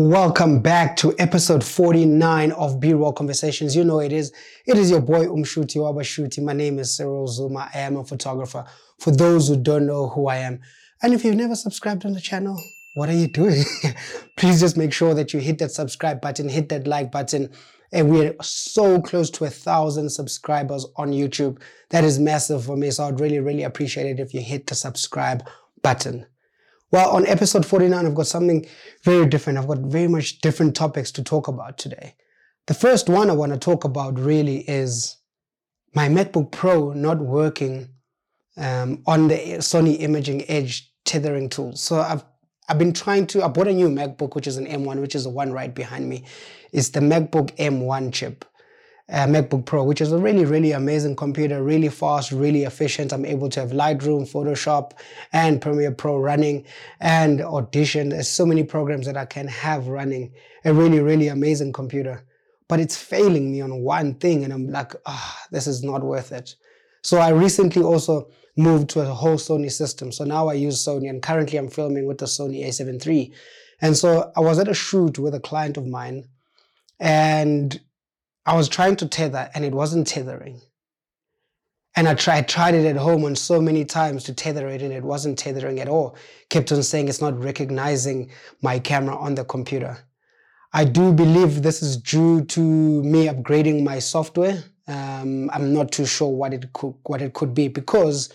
Welcome back to episode 49 of B-Roll Conversations. You know it is. It is your boy Umshuti Wabashuti. My name is Cyril Zuma. I am a photographer. For those who don't know who I am, and if you've never subscribed on the channel, what are you doing? Please just make sure that you hit that subscribe button, hit that like button. And we're so close to a thousand subscribers on YouTube. That is massive for me. So I'd really, really appreciate it if you hit the subscribe button. Well, on episode 49, I've got something very different. I've got very much different topics to talk about today. The first one I want to talk about really is my MacBook Pro not working um, on the Sony Imaging Edge tethering tool. So I've I've been trying to. I bought a new MacBook, which is an M1, which is the one right behind me. It's the MacBook M1 chip uh, MacBook Pro, which is a really, really amazing computer, really fast, really efficient. I'm able to have Lightroom, Photoshop, and Premiere Pro running, and Audition. There's so many programs that I can have running. A really, really amazing computer. But it's failing me on one thing, and I'm like, ah, oh, this is not worth it. So I recently also moved to a whole Sony system. So now I use Sony, and currently I'm filming with the Sony a7 III. And so I was at a shoot with a client of mine, and I was trying to tether and it wasn't tethering. And I tried, tried it at home on so many times to tether it and it wasn't tethering at all. Kept on saying it's not recognizing my camera on the computer. I do believe this is due to me upgrading my software. Um, I'm not too sure what it could what it could be because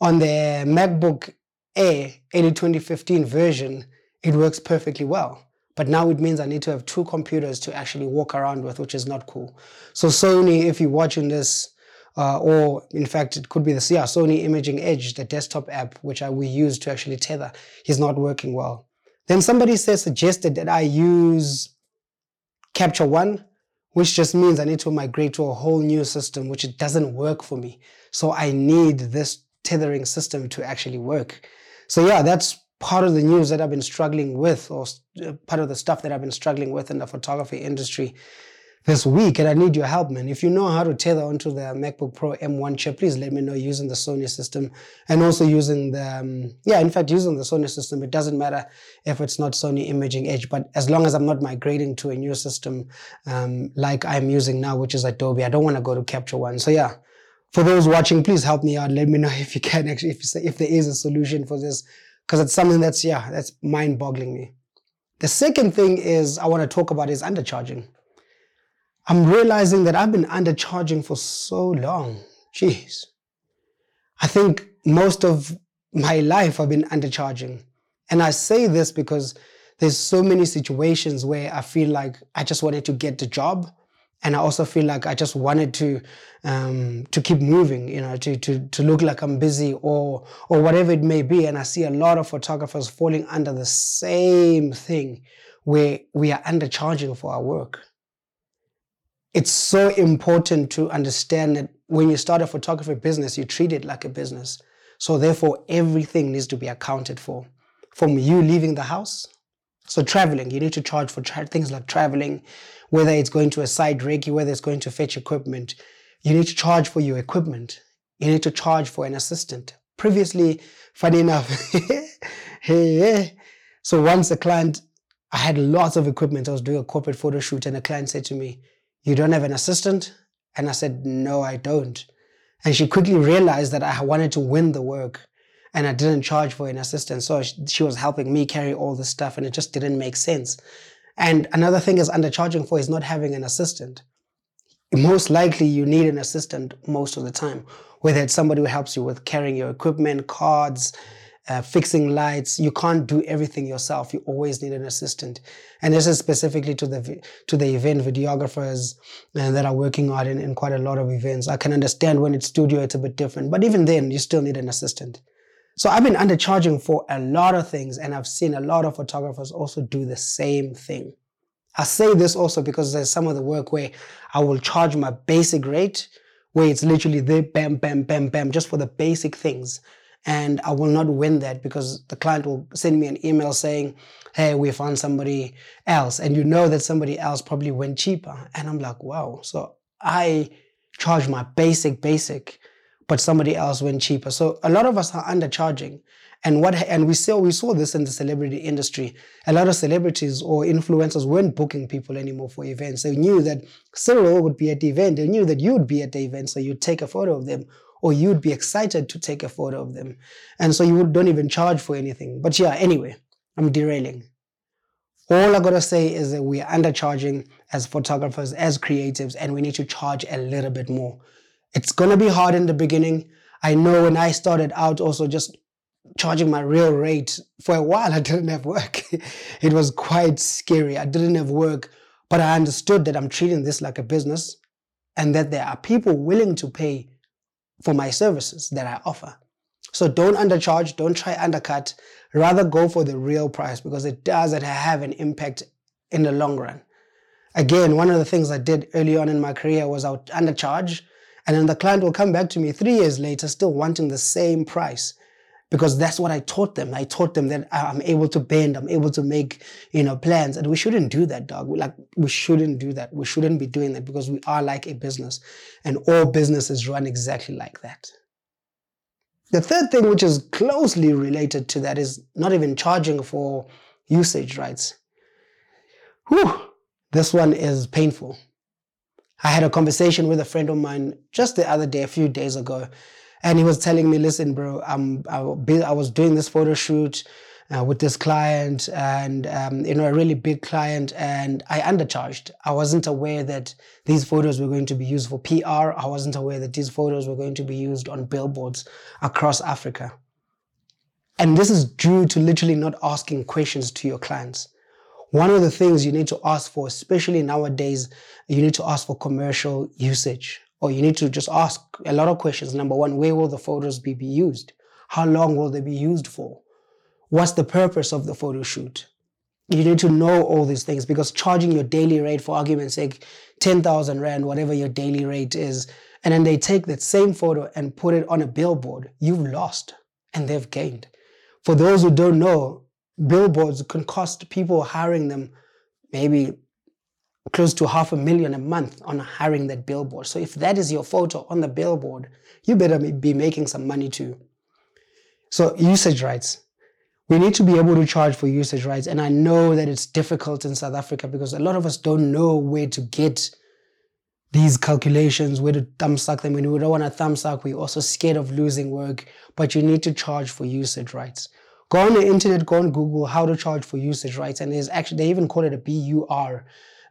on the MacBook Air 80 2015 version, it works perfectly well. But now it means I need to have two computers to actually walk around with, which is not cool. So Sony, if you're watching this, uh, or in fact, it could be the yeah, Sony Imaging Edge, the desktop app, which I, we use to actually tether, is not working well. Then somebody says suggested that I use Capture One, which just means I need to migrate to a whole new system, which it doesn't work for me. So I need this tethering system to actually work. So yeah, that's part of the news that I've been struggling with, or part of the stuff that I've been struggling with in the photography industry this week. And I need your help, man. If you know how to tether onto the MacBook Pro M1 chip, please let me know using the Sony system and also using the, um, yeah, in fact, using the Sony system. It doesn't matter if it's not Sony Imaging Edge, but as long as I'm not migrating to a new system um, like I'm using now, which is Adobe, I don't want to go to Capture One. So, yeah for those watching, please help me out. Let me know if you can actually, if, if there is a solution for this because it's something that's, yeah, that's mind boggling me. The second thing is I want to talk about is undercharging. I'm realizing that I've been undercharging for so long. Jeez. I think most of my life I've been undercharging. And I say this because there's so many situations where I feel like I just wanted to get the job and I also feel like I just wanted to um, to keep moving, you know, to, to to look like I'm busy or or whatever it may be. And I see a lot of photographers falling under the same thing, where we are undercharging for our work. It's so important to understand that when you start a photography business, you treat it like a business. So therefore, everything needs to be accounted for, from you leaving the house. So traveling, you need to charge for tra- things like traveling whether it's going to a side recce, whether it's going to fetch equipment, you need to charge for your equipment. You need to charge for an assistant. Previously, funny enough, so once a client, I had lots of equipment. I was doing a corporate photo shoot, and a client said to me, You don't have an assistant? And I said, No, I don't. And she quickly realized that I wanted to win the work and I didn't charge for an assistant. So she was helping me carry all this stuff, and it just didn't make sense. And another thing is undercharging for is not having an assistant. Most likely you need an assistant most of the time, whether it's somebody who helps you with carrying your equipment, cards, uh, fixing lights. You can't do everything yourself. You always need an assistant. And this is specifically to the to the event videographers uh, that are working on in, in quite a lot of events. I can understand when it's studio, it's a bit different, but even then, you still need an assistant. So I've been undercharging for a lot of things, and I've seen a lot of photographers also do the same thing. I say this also because there's some of the work where I will charge my basic rate, where it's literally the bam, bam, bam, bam, just for the basic things. And I will not win that because the client will send me an email saying, Hey, we found somebody else. And you know that somebody else probably went cheaper. And I'm like, wow. So I charge my basic, basic but somebody else went cheaper. So a lot of us are undercharging. And what and we saw we saw this in the celebrity industry. A lot of celebrities or influencers weren't booking people anymore for events. They knew that Cyril would be at the event. They knew that you'd be at the event, so you'd take a photo of them, or you'd be excited to take a photo of them, and so you don't even charge for anything. But yeah, anyway, I'm derailing. All I gotta say is that we are undercharging as photographers, as creatives, and we need to charge a little bit more. It's gonna be hard in the beginning. I know when I started out also just charging my real rate for a while, I didn't have work. it was quite scary. I didn't have work, but I understood that I'm treating this like a business and that there are people willing to pay for my services that I offer. So don't undercharge, don't try undercut, rather go for the real price because it does have an impact in the long run. Again, one of the things I did early on in my career was I would undercharge and then the client will come back to me three years later still wanting the same price because that's what I taught them. I taught them that I'm able to bend, I'm able to make, you know, plans. And we shouldn't do that, dog. We, like, we shouldn't do that. We shouldn't be doing that because we are like a business and all businesses run exactly like that. The third thing, which is closely related to that, is not even charging for usage rights. Whew, this one is painful. I had a conversation with a friend of mine just the other day, a few days ago, and he was telling me, listen, bro, I'm, I was doing this photo shoot uh, with this client and, um, you know, a really big client and I undercharged. I wasn't aware that these photos were going to be used for PR. I wasn't aware that these photos were going to be used on billboards across Africa. And this is due to literally not asking questions to your clients. One of the things you need to ask for, especially nowadays, you need to ask for commercial usage or you need to just ask a lot of questions. Number one, where will the photos be, be used? How long will they be used for? What's the purpose of the photo shoot? You need to know all these things because charging your daily rate, for argument's sake, 10,000 Rand, whatever your daily rate is, and then they take that same photo and put it on a billboard, you've lost and they've gained. For those who don't know, billboards can cost people hiring them maybe close to half a million a month on hiring that billboard. So if that is your photo on the billboard, you better be making some money too. So usage rights. We need to be able to charge for usage rights. And I know that it's difficult in South Africa because a lot of us don't know where to get these calculations, where to thumb suck them. When we don't want to thumb suck, we're also scared of losing work, but you need to charge for usage rights. Go on the internet, go on Google how to charge for usage rights. And there's actually, they even call it a BUR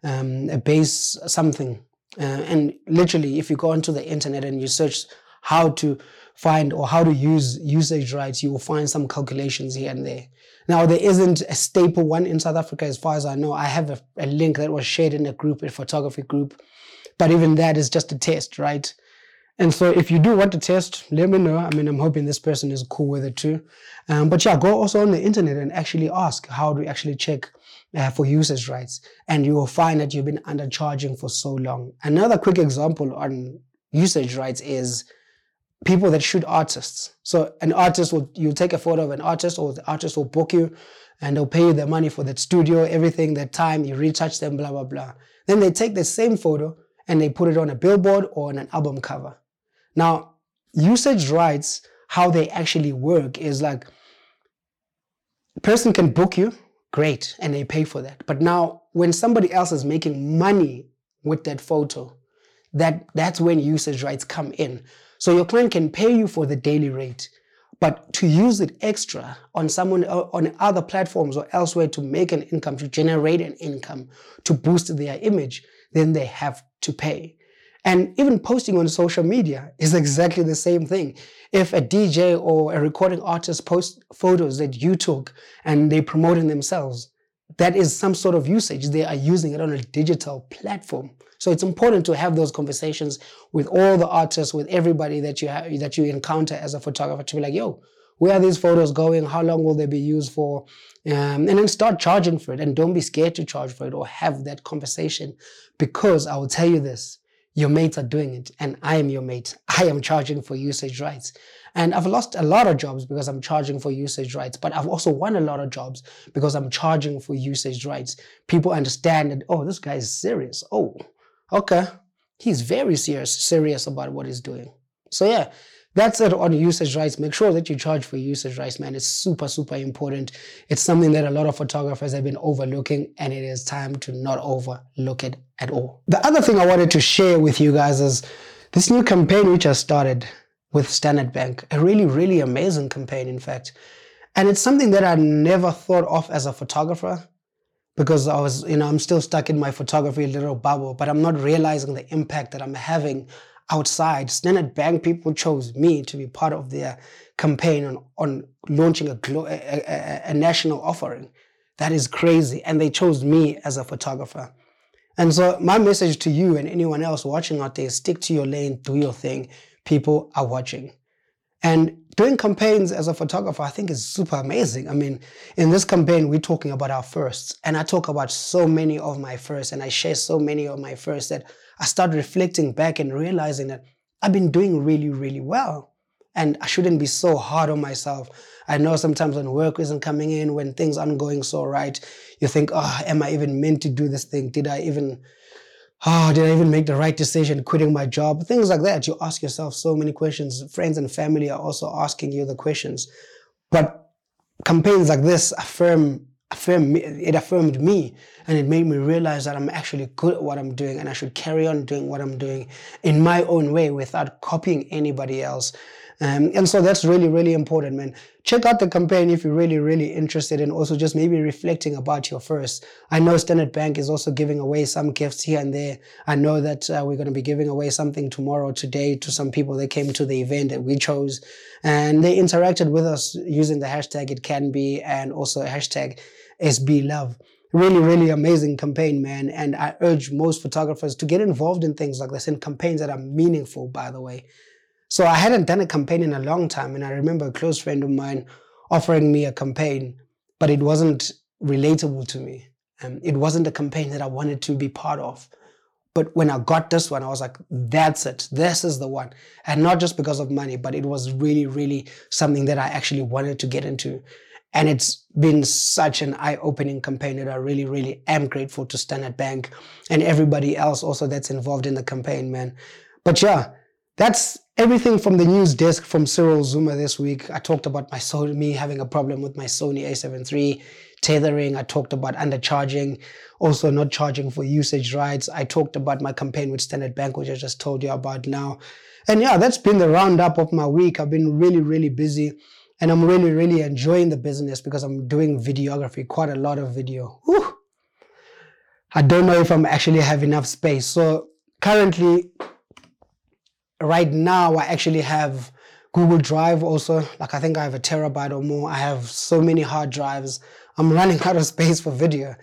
um, a base something. Uh, and literally, if you go onto the internet and you search how to find or how to use usage rights, you will find some calculations here and there. Now, there isn't a staple one in South Africa, as far as I know. I have a, a link that was shared in a group, a photography group, but even that is just a test, right? And so if you do want to test, let me know. I mean, I'm hoping this person is cool with it too. Um, but yeah, go also on the internet and actually ask how to actually check uh, for usage rights. And you will find that you've been undercharging for so long. Another quick example on usage rights is people that shoot artists. So an artist will, you take a photo of an artist or the artist will book you and they'll pay you the money for that studio, everything, that time, you retouch them, blah, blah, blah. Then they take the same photo and they put it on a billboard or on an album cover. Now, usage rights, how they actually work is like a person can book you, great, and they pay for that. But now when somebody else is making money with that photo, that that's when usage rights come in. So your client can pay you for the daily rate, but to use it extra on someone uh, on other platforms or elsewhere to make an income, to generate an income, to boost their image, then they have to pay. And even posting on social media is exactly the same thing. If a DJ or a recording artist posts photos that you took and they're promoting themselves, that is some sort of usage. They are using it on a digital platform. So it's important to have those conversations with all the artists, with everybody that you have, that you encounter as a photographer to be like, yo, where are these photos going? How long will they be used for? Um, and then start charging for it and don't be scared to charge for it or have that conversation because I will tell you this, your mates are doing it and I am your mate. I am charging for usage rights. And I've lost a lot of jobs because I'm charging for usage rights, but I've also won a lot of jobs because I'm charging for usage rights. People understand that, oh, this guy is serious. Oh, okay. He's very serious, serious about what he's doing. So yeah, that's it on usage rights. Make sure that you charge for usage rights, man. It's super, super important. It's something that a lot of photographers have been overlooking, and it is time to not overlook it at all. The other thing I wanted to share with you guys is this new campaign which I started with Standard Bank. A really, really amazing campaign, in fact. And it's something that I never thought of as a photographer because I was, you know, I'm still stuck in my photography little bubble, but I'm not realizing the impact that I'm having outside. Standard Bank people chose me to be part of their campaign on, on launching a, a, a, a national offering. That is crazy. And they chose me as a photographer. And so my message to you and anyone else watching out there, stick to your lane, do your thing. People are watching. And doing campaigns as a photographer, I think is super amazing. I mean, in this campaign, we're talking about our firsts. And I talk about so many of my firsts and I share so many of my firsts that I start reflecting back and realizing that I've been doing really, really well. And I shouldn't be so hard on myself. I know sometimes when work isn't coming in, when things aren't going so right, you think, oh, am I even meant to do this thing? Did I even, oh, did I even make the right decision quitting my job? Things like that. You ask yourself so many questions. Friends and family are also asking you the questions. But campaigns like this affirm affirm it affirmed me and it made me realize that I'm actually good at what I'm doing and I should carry on doing what I'm doing in my own way without copying anybody else. Um, and so that's really, really important, man. Check out the campaign if you're really, really interested and also just maybe reflecting about your first. I know Standard Bank is also giving away some gifts here and there. I know that uh, we're going to be giving away something tomorrow, today to some people that came to the event that we chose and they interacted with us using the hashtag it can be and also hashtag SB Love. Really, really amazing campaign, man. And I urge most photographers to get involved in things like this in campaigns that are meaningful, by the way. So I hadn't done a campaign in a long time. And I remember a close friend of mine offering me a campaign, but it wasn't relatable to me. Um, it wasn't a campaign that I wanted to be part of. But when I got this one, I was like, that's it. This is the one. And not just because of money, but it was really, really something that I actually wanted to get into. And it's been such an eye opening campaign that I really, really am grateful to Standard Bank and everybody else also that's involved in the campaign, man. But yeah, that's everything from the news desk from Cyril Zuma this week. I talked about my Sony, me having a problem with my Sony a7 III tethering. I talked about undercharging, also not charging for usage rights. I talked about my campaign with Standard Bank, which I just told you about now. And yeah, that's been the roundup of my week. I've been really, really busy. And I'm really, really enjoying the business because I'm doing videography, quite a lot of video. Whew. I don't know if I'm actually have enough space. So currently, right now, I actually have Google Drive also. Like I think I have a terabyte or more. I have so many hard drives. I'm running out of space for video.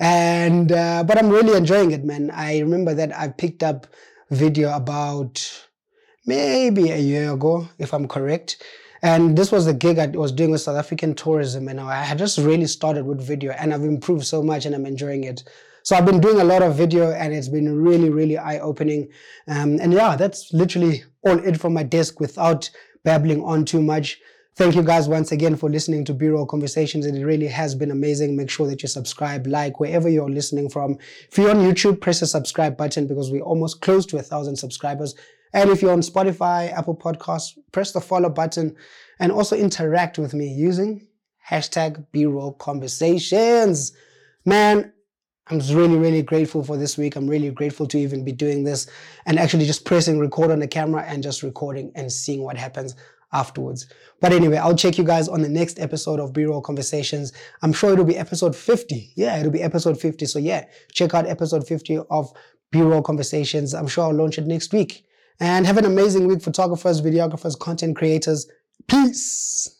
And, uh, but I'm really enjoying it, man. I remember that I picked up video about maybe a year ago, if I'm correct. And this was the gig I was doing with South African tourism. And I had just really started with video and I've improved so much and I'm enjoying it. So I've been doing a lot of video and it's been really, really eye opening. Um, and yeah, that's literally all it from my desk without babbling on too much. Thank you guys once again for listening to B-Roll Conversations. It really has been amazing. Make sure that you subscribe, like wherever you're listening from. If you're on YouTube, press the subscribe button because we're almost close to a thousand subscribers. And if you're on Spotify, Apple Podcasts, press the follow button and also interact with me using hashtag B-Roll Conversations. Man, I'm really, really grateful for this week. I'm really grateful to even be doing this and actually just pressing record on the camera and just recording and seeing what happens afterwards. But anyway, I'll check you guys on the next episode of B-Roll Conversations. I'm sure it'll be episode 50. Yeah, it'll be episode 50. So yeah, check out episode 50 of B-Roll Conversations. I'm sure I'll launch it next week. And have an amazing week, photographers, videographers, content creators. Peace.